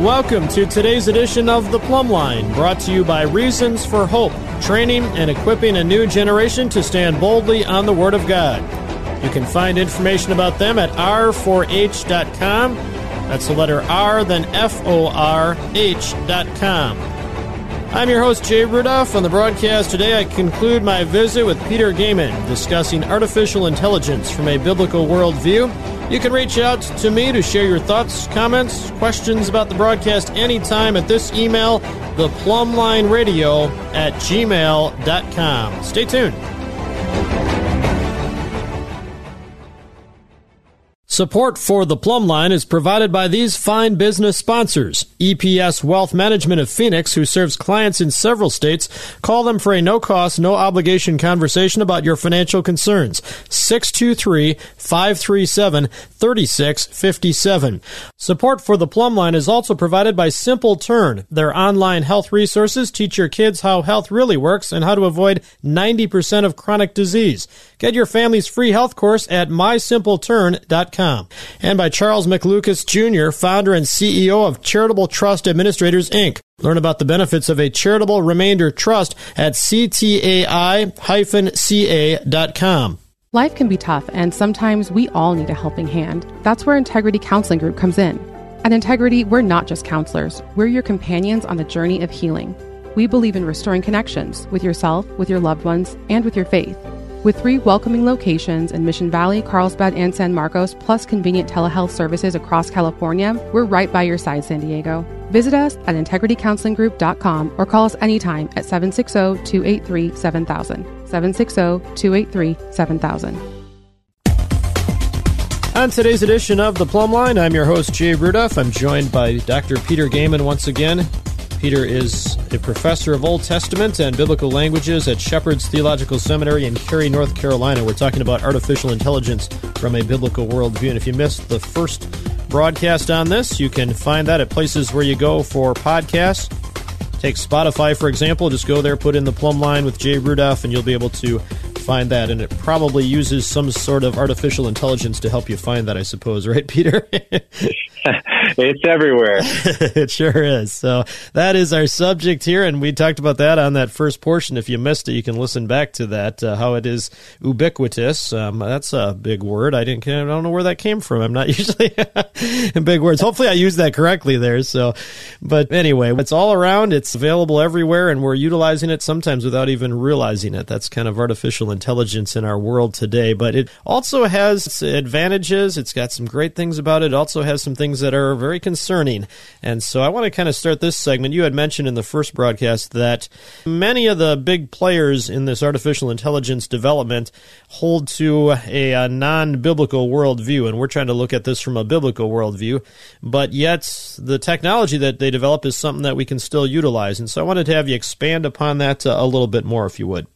Welcome to today's edition of The Plumb Line, brought to you by Reasons for Hope, training and equipping a new generation to stand boldly on the Word of God. You can find information about them at r4h.com. That's the letter R, then F O R H.com. I'm your host, Jay Rudolph. On the broadcast today, I conclude my visit with Peter Goeman discussing artificial intelligence from a biblical worldview. You can reach out to me to share your thoughts, comments, questions about the broadcast anytime at this email, theplumblineradio at gmail.com. Stay tuned. Support for the Plumb Line is provided by these fine business sponsors. EPS Wealth Management of Phoenix, who serves clients in several states. Call them for a no cost, no obligation conversation about your financial concerns. 623 537 3657. Support for the Plumb Line is also provided by Simple Turn. Their online health resources teach your kids how health really works and how to avoid 90% of chronic disease. Get your family's free health course at mysimpleturn.com. And by Charles McLucas Jr., founder and CEO of Charitable Trust Administrators, Inc. Learn about the benefits of a charitable remainder trust at ctai-ca.com. Life can be tough, and sometimes we all need a helping hand. That's where Integrity Counseling Group comes in. At Integrity, we're not just counselors, we're your companions on the journey of healing. We believe in restoring connections with yourself, with your loved ones, and with your faith. With three welcoming locations in Mission Valley, Carlsbad, and San Marcos, plus convenient telehealth services across California, we're right by your side, San Diego. Visit us at integritycounselinggroup.com or call us anytime at 760 283 7000. 760 283 7000. On today's edition of The Plumb Line, I'm your host, Jay Rudolph. I'm joined by Dr. Peter Goeman once again. Peter is a professor of Old Testament and biblical languages at Shepherd's Theological Seminary in Cary, North Carolina. We're talking about artificial intelligence from a biblical worldview. And if you missed the first broadcast on this, you can find that at places where you go for podcasts. Take Spotify, for example. Just go there, put in the plumb line with Jay Rudolph, and you'll be able to find that. And it probably uses some sort of artificial intelligence to help you find that, I suppose, right, Peter? it's everywhere. it sure is. So that is our subject here, and we talked about that on that first portion. If you missed it, you can listen back to that. Uh, how it is ubiquitous. Um, that's a big word. I didn't. I don't know where that came from. I'm not usually in big words. Hopefully, I used that correctly there. So, but anyway, it's all around. It's available everywhere, and we're utilizing it sometimes without even realizing it. That's kind of artificial intelligence in our world today. But it also has advantages. It's got some great things about it. It also has some things that are very concerning. And so I want to kind of start this segment. You had mentioned in the first broadcast that many of the big players in this artificial intelligence development hold to a, a non biblical worldview. And we're trying to look at this from a biblical worldview. But yet, the technology that they develop is something that we can still utilize. And so I wanted to have you expand upon that uh, a little bit more, if you would.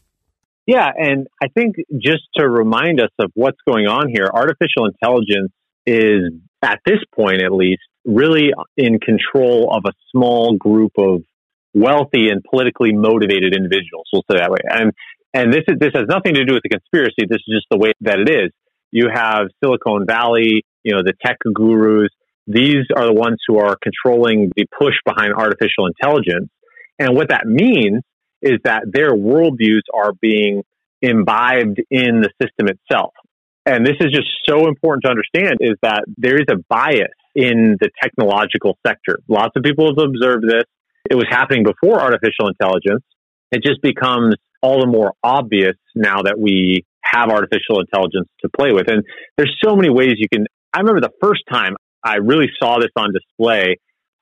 Yeah, and I think just to remind us of what's going on here, artificial intelligence is at this point at least, really in control of a small group of wealthy and politically motivated individuals. We'll say that way. And and this is this has nothing to do with the conspiracy. This is just the way that it is. You have Silicon Valley, you know, the tech gurus. These are the ones who are controlling the push behind artificial intelligence. And what that means is that their worldviews are being imbibed in the system itself. And this is just so important to understand is that there is a bias in the technological sector. Lots of people have observed this. It was happening before artificial intelligence. It just becomes all the more obvious now that we have artificial intelligence to play with. And there's so many ways you can. I remember the first time I really saw this on display,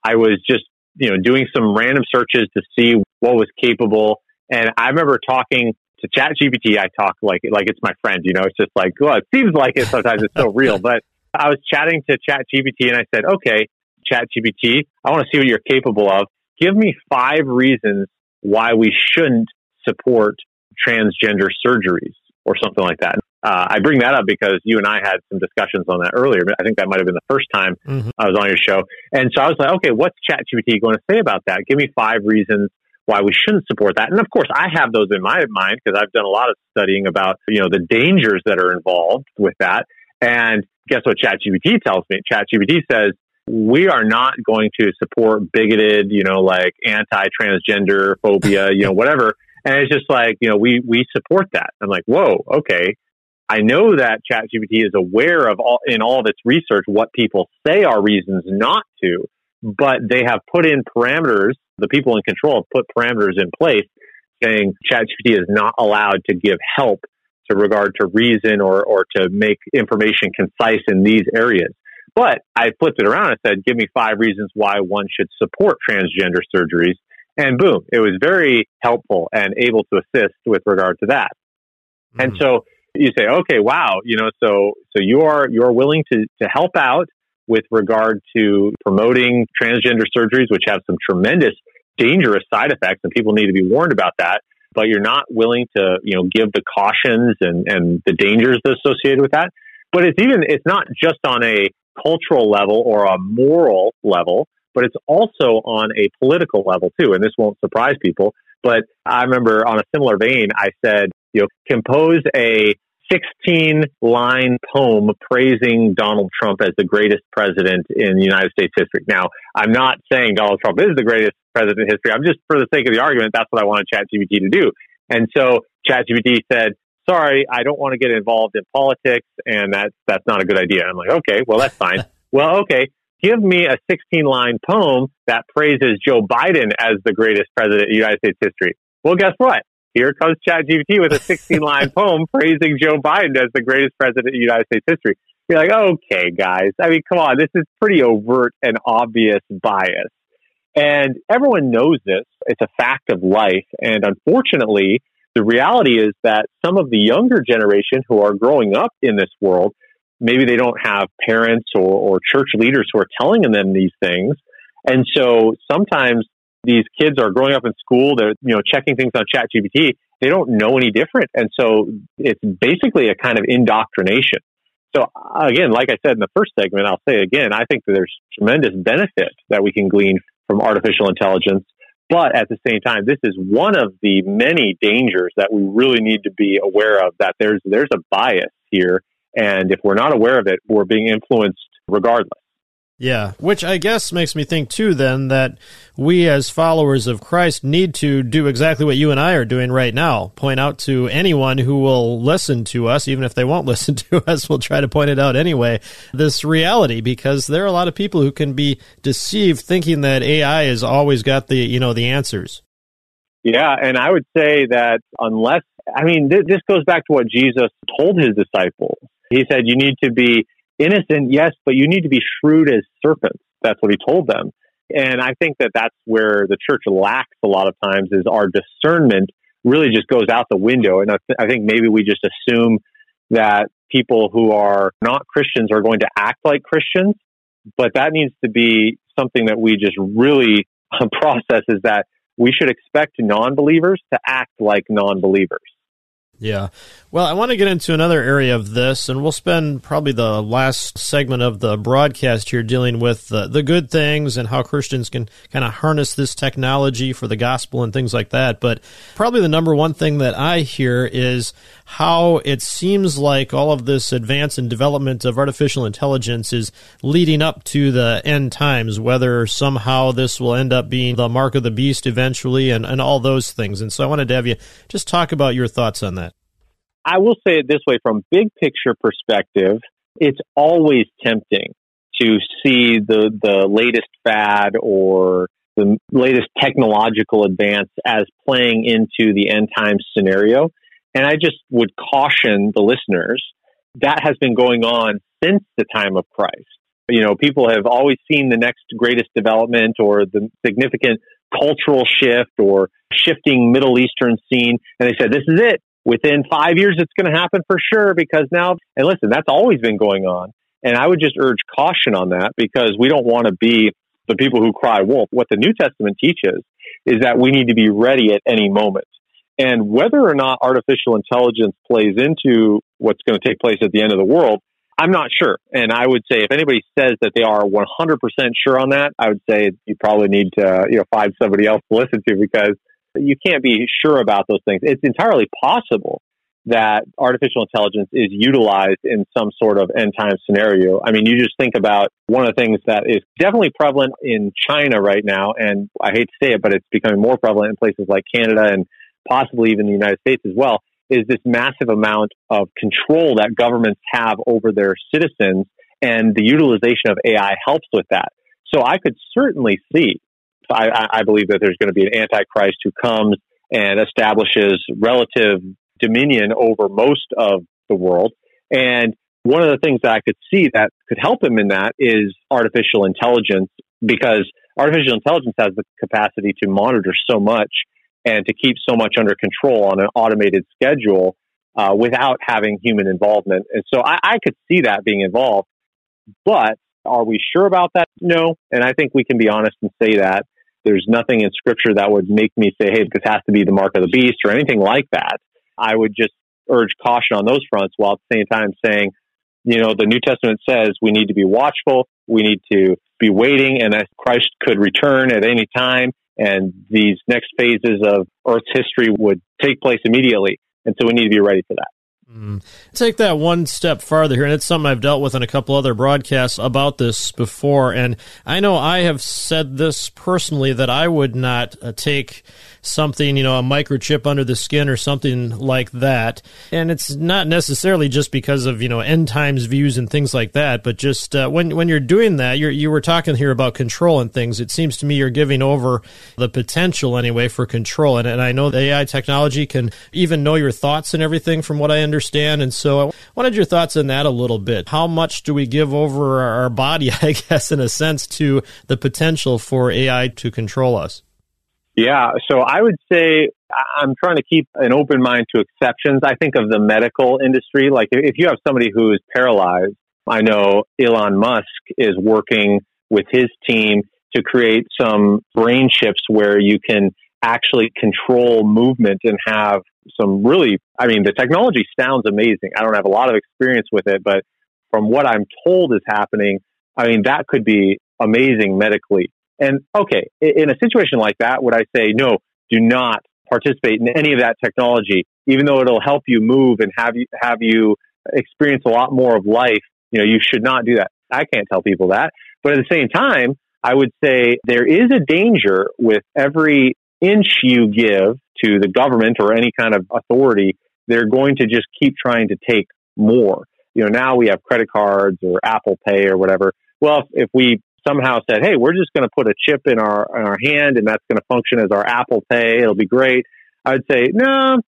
I was just, you know, doing some random searches to see what was capable. And I remember talking to chat GPT, I talk like, like it's my friend, you know, it's just like, well, it seems like it sometimes it's so real, but I was chatting to ChatGPT and I said, okay, ChatGPT, I want to see what you're capable of. Give me five reasons why we shouldn't support transgender surgeries or something like that. Uh, I bring that up because you and I had some discussions on that earlier. I think that might have been the first time mm-hmm. I was on your show. And so I was like, okay, what's ChatGPT going to say about that? Give me five reasons why we shouldn't support that. And of course, I have those in my mind because I've done a lot of studying about, you know, the dangers that are involved with that. And guess what ChatGPT tells me? ChatGPT says, we are not going to support bigoted, you know, like anti-transgender phobia, you know, whatever. And it's just like, you know, we, we support that. I'm like, whoa, okay. I know that ChatGPT is aware of all, in all of its research what people say are reasons not to, but they have put in parameters. The people in control have put parameters in place saying ChatGPT is not allowed to give help to regard to reason or, or to make information concise in these areas. But I flipped it around and said, give me five reasons why one should support transgender surgeries. And boom, it was very helpful and able to assist with regard to that. Mm. And so you say, okay, wow, you know, so, so you are, you're willing to, to help out with regard to promoting transgender surgeries, which have some tremendous dangerous side effects and people need to be warned about that. But you're not willing to, you know, give the cautions and, and the dangers associated with that. But it's even, it's not just on a cultural level or a moral level, but it's also on a political level too. And this won't surprise people. But I remember on a similar vein, I said, you know, compose a 16 line poem praising Donald Trump as the greatest president in United States history. Now, I'm not saying Donald Trump is the greatest president in history. I'm just, for the sake of the argument, that's what I wanted ChatGPT to do. And so ChatGPT said, sorry, I don't want to get involved in politics and that's, that's not a good idea. I'm like, okay, well, that's fine. well, okay. Give me a 16 line poem that praises Joe Biden as the greatest president in United States history. Well, guess what? Here comes ChatGPT with a 16 line poem praising Joe Biden as the greatest president in United States history. You're like, okay, guys. I mean, come on. This is pretty overt and obvious bias. And everyone knows this. It's a fact of life. And unfortunately, the reality is that some of the younger generation who are growing up in this world, maybe they don't have parents or, or church leaders who are telling them these things. And so sometimes these kids are growing up in school, they're, you know, checking things on ChatGPT. They don't know any different. And so it's basically a kind of indoctrination. So again, like I said in the first segment, I'll say again, I think that there's tremendous benefit that we can glean from artificial intelligence. But at the same time, this is one of the many dangers that we really need to be aware of that there's, there's a bias here. And if we're not aware of it, we're being influenced regardless. Yeah, which I guess makes me think too then that we as followers of Christ need to do exactly what you and I are doing right now. Point out to anyone who will listen to us, even if they won't listen to us, we'll try to point it out anyway, this reality because there are a lot of people who can be deceived thinking that AI has always got the, you know, the answers. Yeah, and I would say that unless I mean th- this goes back to what Jesus told his disciples. He said you need to be innocent, yes, but you need to be shrewd as serpents. That's what he told them. And I think that that's where the church lacks a lot of times is our discernment really just goes out the window. And I, th- I think maybe we just assume that people who are not Christians are going to act like Christians, but that needs to be something that we just really process is that we should expect non-believers to act like non-believers. Yeah. Well, I want to get into another area of this, and we'll spend probably the last segment of the broadcast here dealing with the, the good things and how Christians can kind of harness this technology for the gospel and things like that. But probably the number one thing that I hear is how it seems like all of this advance and development of artificial intelligence is leading up to the end times, whether somehow this will end up being the mark of the beast eventually and, and all those things. And so I wanted to have you just talk about your thoughts on that. I will say it this way from big picture perspective, it's always tempting to see the, the latest fad or the latest technological advance as playing into the end times scenario. And I just would caution the listeners that has been going on since the time of Christ. You know, people have always seen the next greatest development or the significant cultural shift or shifting Middle Eastern scene. And they said, this is it within five years, it's going to happen for sure because now, and listen, that's always been going on. And I would just urge caution on that because we don't want to be the people who cry wolf. What the New Testament teaches is that we need to be ready at any moment. And whether or not artificial intelligence plays into what's going to take place at the end of the world, I'm not sure. And I would say if anybody says that they are 100% sure on that, I would say you probably need to, you know, find somebody else to listen to because you can't be sure about those things. It's entirely possible that artificial intelligence is utilized in some sort of end time scenario. I mean, you just think about one of the things that is definitely prevalent in China right now, and I hate to say it, but it's becoming more prevalent in places like Canada and possibly even the United States as well, is this massive amount of control that governments have over their citizens, and the utilization of AI helps with that. So I could certainly see, I, I believe that there's going to be an antichrist who comes and establishes relative dominion over most of the world. And one of the things that I could see that could help him in that is artificial intelligence, because artificial intelligence has the capacity to monitor so much and to keep so much under control on an automated schedule uh, without having human involvement. And so I, I could see that being involved. But are we sure about that? No. And I think we can be honest and say that. There's nothing in scripture that would make me say, hey, this has to be the mark of the beast or anything like that. I would just urge caution on those fronts while at the same time saying, you know, the New Testament says we need to be watchful. We need to be waiting and that Christ could return at any time and these next phases of Earth's history would take place immediately. And so we need to be ready for that. Mm. Take that one step farther here, and it's something I've dealt with in a couple other broadcasts about this before. And I know I have said this personally that I would not uh, take something, you know, a microchip under the skin or something like that. And it's not necessarily just because of, you know, end times views and things like that, but just uh, when, when you're doing that, you're, you were talking here about control and things. It seems to me you're giving over the potential anyway for control. And, and I know the AI technology can even know your thoughts and everything from what I understand. And so I wanted your thoughts on that a little bit. How much do we give over our body, I guess, in a sense, to the potential for AI to control us? Yeah, so I would say I'm trying to keep an open mind to exceptions. I think of the medical industry. Like if you have somebody who is paralyzed, I know Elon Musk is working with his team to create some brain chips where you can actually control movement and have some really, I mean, the technology sounds amazing. I don't have a lot of experience with it, but from what I'm told is happening, I mean, that could be amazing medically. And okay, in a situation like that, would I say, no, do not participate in any of that technology, even though it'll help you move and have you, have you experience a lot more of life? You know, you should not do that. I can't tell people that. But at the same time, I would say there is a danger with every inch you give to the government or any kind of authority. They're going to just keep trying to take more. You know, now we have credit cards or Apple Pay or whatever. Well, if, if we somehow said, "Hey, we're just going to put a chip in our in our hand, and that's going to function as our Apple Pay. It'll be great." I would say, "No,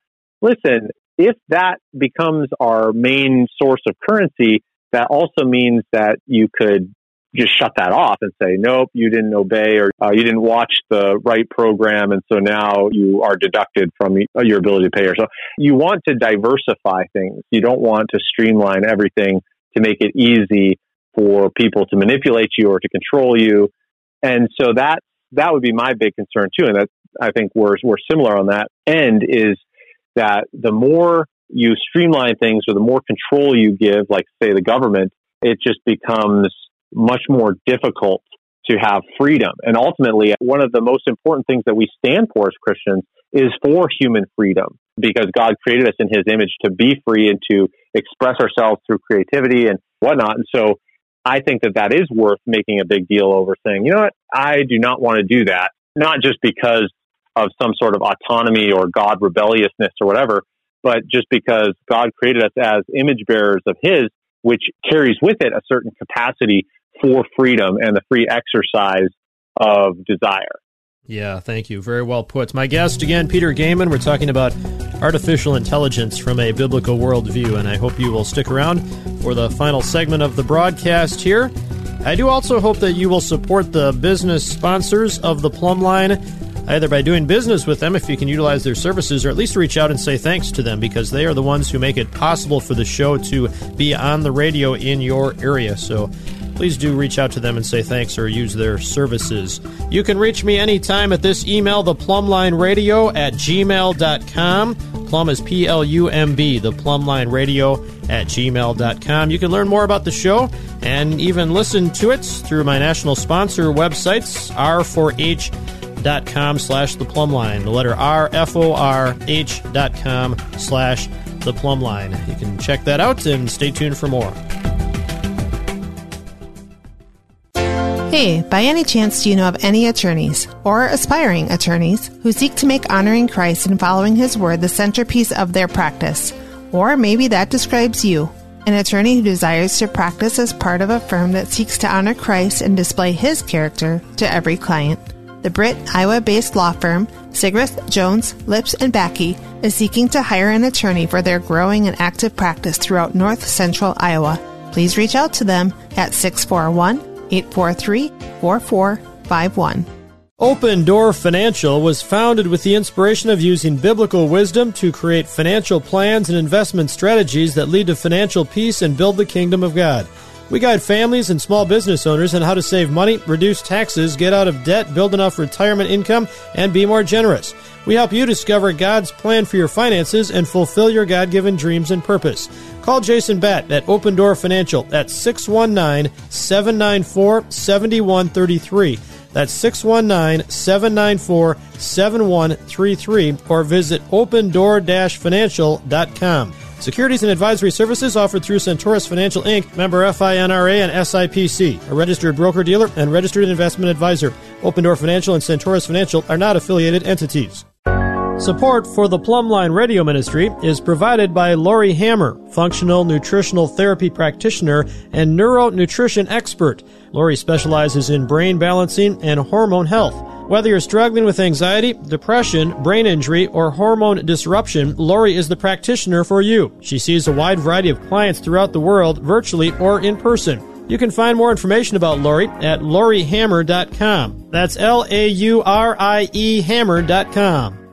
listen. If that becomes our main source of currency, that also means that you could just shut that off and say, nope, you didn't obey or uh, you didn't watch the right program. And so now you are deducted from your ability to pay. Or so you want to diversify things. You don't want to streamline everything to make it easy for people to manipulate you or to control you. And so that that would be my big concern too. And that I think we're we're similar on that end is that the more you streamline things or the more control you give, like say the government, it just becomes much more difficult to have freedom. And ultimately, one of the most important things that we stand for as Christians is for human freedom because God created us in his image to be free and to express ourselves through creativity and whatnot. And so I think that that is worth making a big deal over saying, you know what, I do not want to do that, not just because of some sort of autonomy or God rebelliousness or whatever, but just because God created us as image bearers of His, which carries with it a certain capacity for freedom and the free exercise of desire. Yeah, thank you. Very well put. My guest again, Peter Goeman. We're talking about artificial intelligence from a biblical worldview, and I hope you will stick around for the final segment of the broadcast here. I do also hope that you will support the business sponsors of the Plumb Line. either by doing business with them if you can utilize their services, or at least reach out and say thanks to them because they are the ones who make it possible for the show to be on the radio in your area. So please do reach out to them and say thanks or use their services. You can reach me anytime at this email, theplumblineradio at gmail.com. Plum is P L U M B, the Plumline Radio at gmail.com. You can learn more about the show and even listen to it through my national sponsor websites, r4h.com slash the plumb line. The letter R F O R H dot com slash the plumb line. You can check that out and stay tuned for more. Hey, by any chance, do you know of any attorneys or aspiring attorneys who seek to make honoring Christ and following His word the centerpiece of their practice? Or maybe that describes you an attorney who desires to practice as part of a firm that seeks to honor Christ and display His character to every client. The Britt, Iowa based law firm, Sigrist, Jones, Lips, and Backey, is seeking to hire an attorney for their growing and active practice throughout north central Iowa. Please reach out to them at 641 843 4451. Open Door Financial was founded with the inspiration of using biblical wisdom to create financial plans and investment strategies that lead to financial peace and build the kingdom of God. We guide families and small business owners on how to save money, reduce taxes, get out of debt, build enough retirement income, and be more generous. We help you discover God's plan for your finances and fulfill your God given dreams and purpose. Call Jason Batt at Open Door Financial at 619 794 7133. That's 619 794 7133 or visit opendoor financial.com. Securities and advisory services offered through Centaurus Financial Inc., member FINRA and SIPC, a registered broker dealer and registered investment advisor. Open Door Financial and Centaurus Financial are not affiliated entities. Support for the Plumline Radio Ministry is provided by Laurie Hammer, functional nutritional therapy practitioner and neuronutrition expert. Laurie specializes in brain balancing and hormone health. Whether you're struggling with anxiety, depression, brain injury, or hormone disruption, Laurie is the practitioner for you. She sees a wide variety of clients throughout the world, virtually or in person. You can find more information about Laurie at lauriehammer.com. That's L A U R I E hammer.com.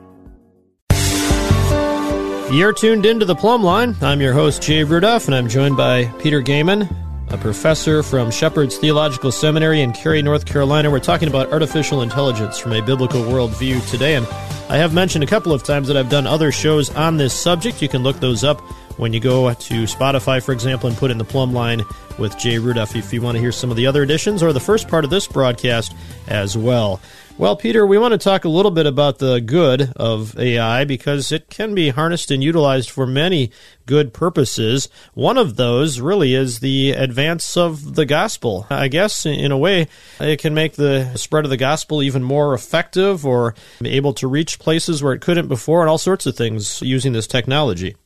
You're tuned into the Plumb Line. I'm your host, Jay Rudolph, and I'm joined by Peter Goeman, a professor from Shepherd's Theological Seminary in Cary, North Carolina. We're talking about artificial intelligence from a biblical worldview today, and I have mentioned a couple of times that I've done other shows on this subject. You can look those up when you go to Spotify, for example, and put in the plumb line with Jay Rudolph if you want to hear some of the other editions or the first part of this broadcast as well. Well, Peter, we want to talk a little bit about the good of AI because it can be harnessed and utilized for many good purposes. One of those really is the advance of the gospel. I guess in a way, it can make the spread of the gospel even more effective or able to reach places where it couldn't before and all sorts of things using this technology.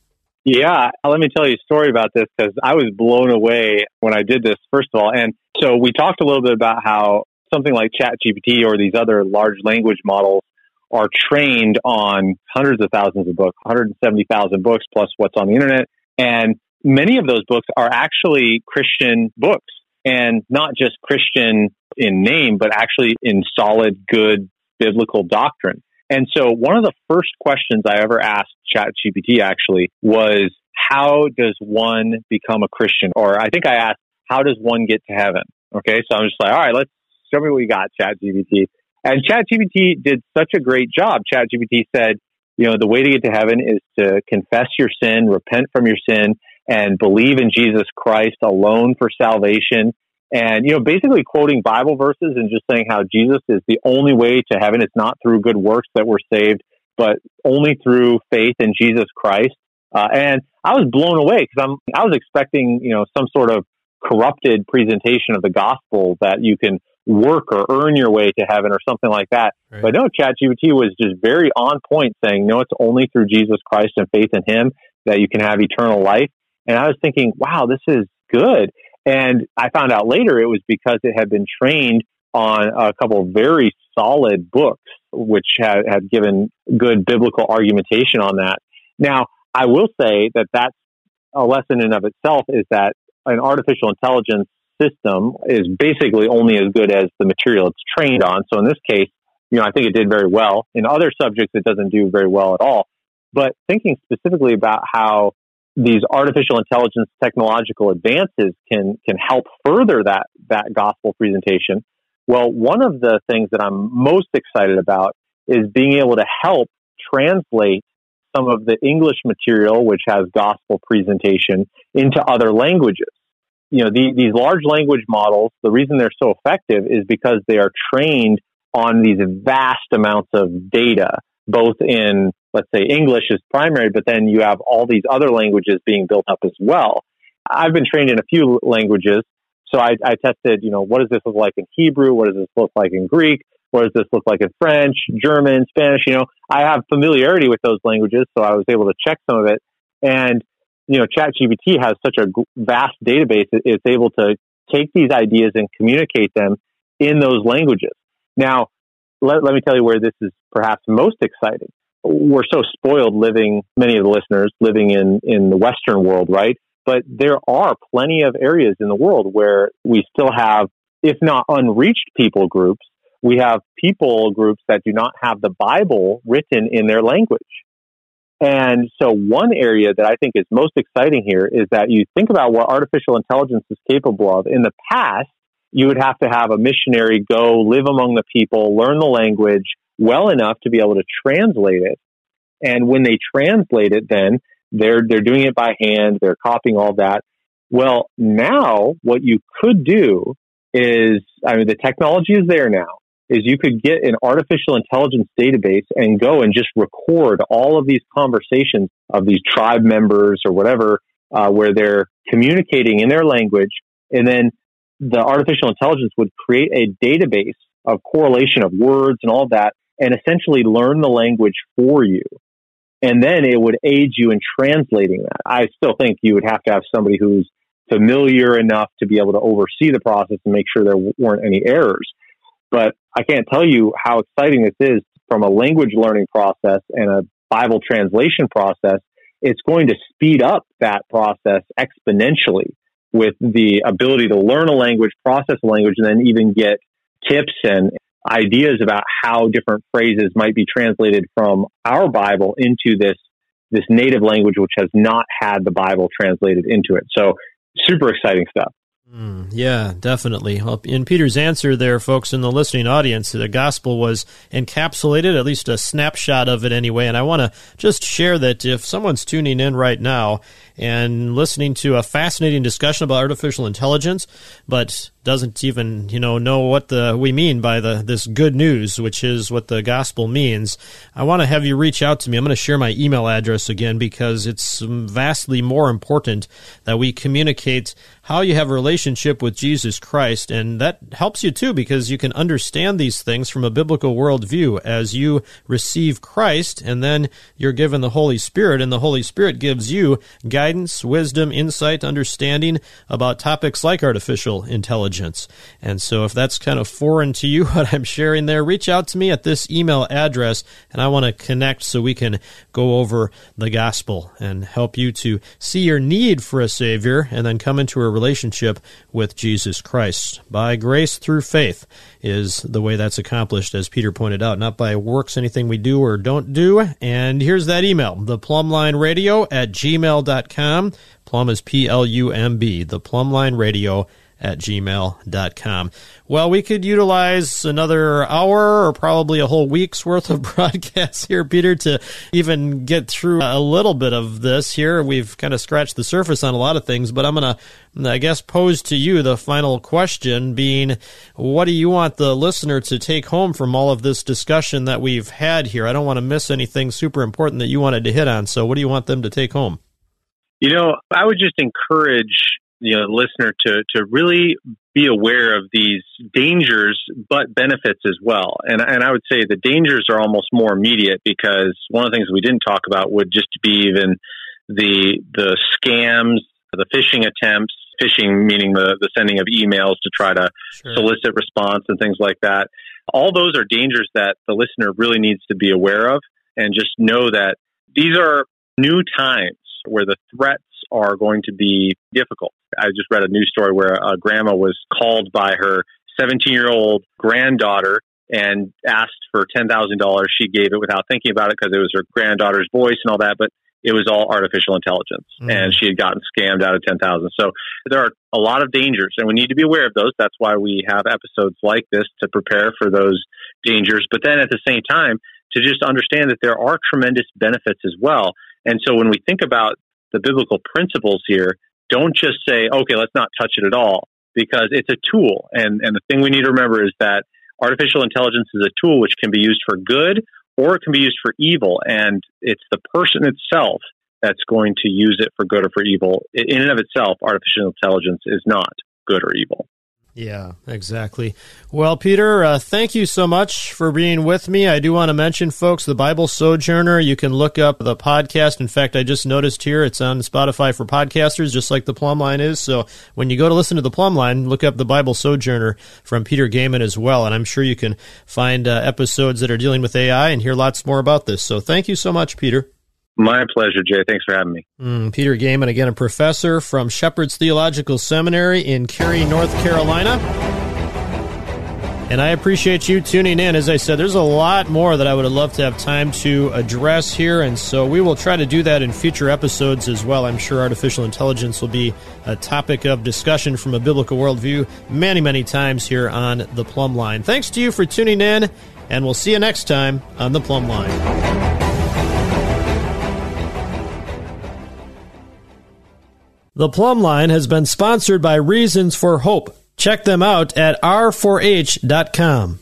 Yeah, uh, let me tell you a story about this because I was blown away when I did this, first of all. And so we talked a little bit about how something like ChatGPT or these other large language models are trained on hundreds of thousands of books, 170,000 books plus what's on the internet. And many of those books are actually Christian books and not just Christian in name, but actually in solid, good biblical doctrine. And so one of the first questions I ever asked ChatGPT actually was, how does one become a Christian? Or I think I asked, how does one get to heaven? Okay. So I'm just like, all right, let's show me what you got, ChatGPT. And ChatGPT did such a great job. ChatGPT said, you know, the way to get to heaven is to confess your sin, repent from your sin, and believe in Jesus Christ alone for salvation. And, you know, basically quoting Bible verses and just saying how Jesus is the only way to heaven. It's not through good works that we're saved, but only through faith in Jesus Christ. Uh, and I was blown away because I'm, I was expecting, you know, some sort of corrupted presentation of the gospel that you can work or earn your way to heaven or something like that. Right. But no, ChatGPT was just very on point saying, no, it's only through Jesus Christ and faith in him that you can have eternal life. And I was thinking, wow, this is good. And I found out later it was because it had been trained on a couple of very solid books, which had, had given good biblical argumentation on that. Now, I will say that that's a lesson in of itself is that an artificial intelligence system is basically only as good as the material it's trained on. So in this case, you know, I think it did very well. In other subjects, it doesn't do very well at all. But thinking specifically about how these artificial intelligence technological advances can can help further that that gospel presentation. Well, one of the things that I'm most excited about is being able to help translate some of the English material, which has gospel presentation, into other languages. You know, the, these large language models, the reason they're so effective is because they are trained on these vast amounts of data, both in, let's say, English is primary, but then you have all these other languages being built up as well. I've been trained in a few languages. So I, I tested, you know, what does this look like in Hebrew? What does this look like in Greek? What does this look like in French, German, Spanish? You know, I have familiarity with those languages, so I was able to check some of it. And, you know, ChatGPT has such a vast database, it's able to take these ideas and communicate them in those languages. Now, let, let me tell you where this is perhaps most exciting. We're so spoiled living, many of the listeners living in, in the Western world, right? But there are plenty of areas in the world where we still have, if not unreached people groups, we have people groups that do not have the Bible written in their language. And so one area that I think is most exciting here is that you think about what artificial intelligence is capable of. In the past, you would have to have a missionary go live among the people, learn the language well enough to be able to translate it. And when they translate it, then they're, they're doing it by hand. They're copying all that. Well, now what you could do is, I mean, the technology is there now, is you could get an artificial intelligence database and go and just record all of these conversations of these tribe members or whatever, uh, where they're communicating in their language. And then the artificial intelligence would create a database of correlation of words and all that and essentially learn the language for you. And then it would aid you in translating that. I still think you would have to have somebody who's familiar enough to be able to oversee the process and make sure there weren't any errors. But I can't tell you how exciting this is from a language learning process and a Bible translation process. It's going to speed up that process exponentially with the ability to learn a language, process a language, and then even get tips and ideas about how different phrases might be translated from our Bible into this this native language which has not had the Bible translated into it. So super exciting stuff. Mm, yeah, definitely. Well, in Peter's answer there, folks in the listening audience, the gospel was encapsulated, at least a snapshot of it anyway. And I want to just share that if someone's tuning in right now and listening to a fascinating discussion about artificial intelligence, but doesn't even you know know what the we mean by the this good news, which is what the gospel means. I want to have you reach out to me. I'm going to share my email address again because it's vastly more important that we communicate how you have a relationship with Jesus Christ, and that helps you too because you can understand these things from a biblical worldview as you receive Christ, and then you're given the Holy Spirit, and the Holy Spirit gives you guidance guidance, wisdom, insight, understanding about topics like artificial intelligence. And so if that's kind of foreign to you, what I'm sharing there, reach out to me at this email address and I want to connect so we can go over the gospel and help you to see your need for a Savior and then come into a relationship with Jesus Christ. By grace through faith is the way that's accomplished, as Peter pointed out, not by works, anything we do or don't do. And here's that email, the plumline radio at gmail.com gmail.com. Plum is P L U M B, the Plumline Radio at gmail.com. Well, we could utilize another hour or probably a whole week's worth of broadcasts here, Peter, to even get through a little bit of this here. We've kind of scratched the surface on a lot of things, but I'm going to, I guess, pose to you the final question being, what do you want the listener to take home from all of this discussion that we've had here? I don't want to miss anything super important that you wanted to hit on. So what do you want them to take home? You know, I would just encourage you know the uh, listener to to really be aware of these dangers but benefits as well. And and I would say the dangers are almost more immediate because one of the things we didn't talk about would just be even the the scams, the phishing attempts, phishing meaning the, the sending of emails to try to sure. solicit response and things like that. All those are dangers that the listener really needs to be aware of and just know that these are new times where the threats are going to be difficult. I just read a news story where a grandma was called by her 17 year old granddaughter and asked for $10,000. She gave it without thinking about it because it was her granddaughter's voice and all that, but it was all artificial intelligence mm. and she had gotten scammed out of 10,000. So there are a lot of dangers and we need to be aware of those. That's why we have episodes like this to prepare for those dangers. But then at the same time, to just understand that there are tremendous benefits as well. And so when we think about the biblical principles here, don't just say, okay, let's not touch it at all because it's a tool. And, and the thing we need to remember is that artificial intelligence is a tool which can be used for good or it can be used for evil. And it's the person itself that's going to use it for good or for evil. In and of itself, artificial intelligence is not good or evil. Yeah, exactly. Well, Peter, uh, thank you so much for being with me. I do want to mention, folks, the Bible Sojourner. You can look up the podcast. In fact, I just noticed here it's on Spotify for podcasters, just like the Plumb Line is. So when you go to listen to the Plumb Line, look up the Bible Sojourner from Peter Goeman as well. And I'm sure you can find uh, episodes that are dealing with AI and hear lots more about this. So thank you so much, Peter. My pleasure, Jay. Thanks for having me. Mm, Peter Goeman, again, a professor from Shepherd's Theological Seminary in Cary, North Carolina. And I appreciate you tuning in. As I said, there's a lot more that I would have loved to have time to address here, and so we will try to do that in future episodes as well. I'm sure artificial intelligence will be a topic of discussion from a biblical worldview many, many times here on the Plumb Line. Thanks to you for tuning in, and we'll see you next time on the Plumb Line. The Plumb Line has been sponsored by Reasons for Hope. Check them out at r4h.com.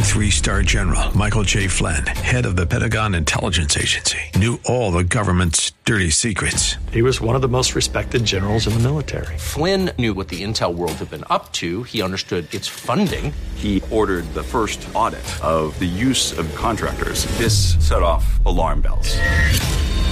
Three star general Michael J. Flynn, head of the Pentagon Intelligence Agency, knew all the government's dirty secrets. He was one of the most respected generals in the military. Flynn knew what the intel world had been up to, he understood its funding. He ordered the first audit of the use of contractors. This set off alarm bells.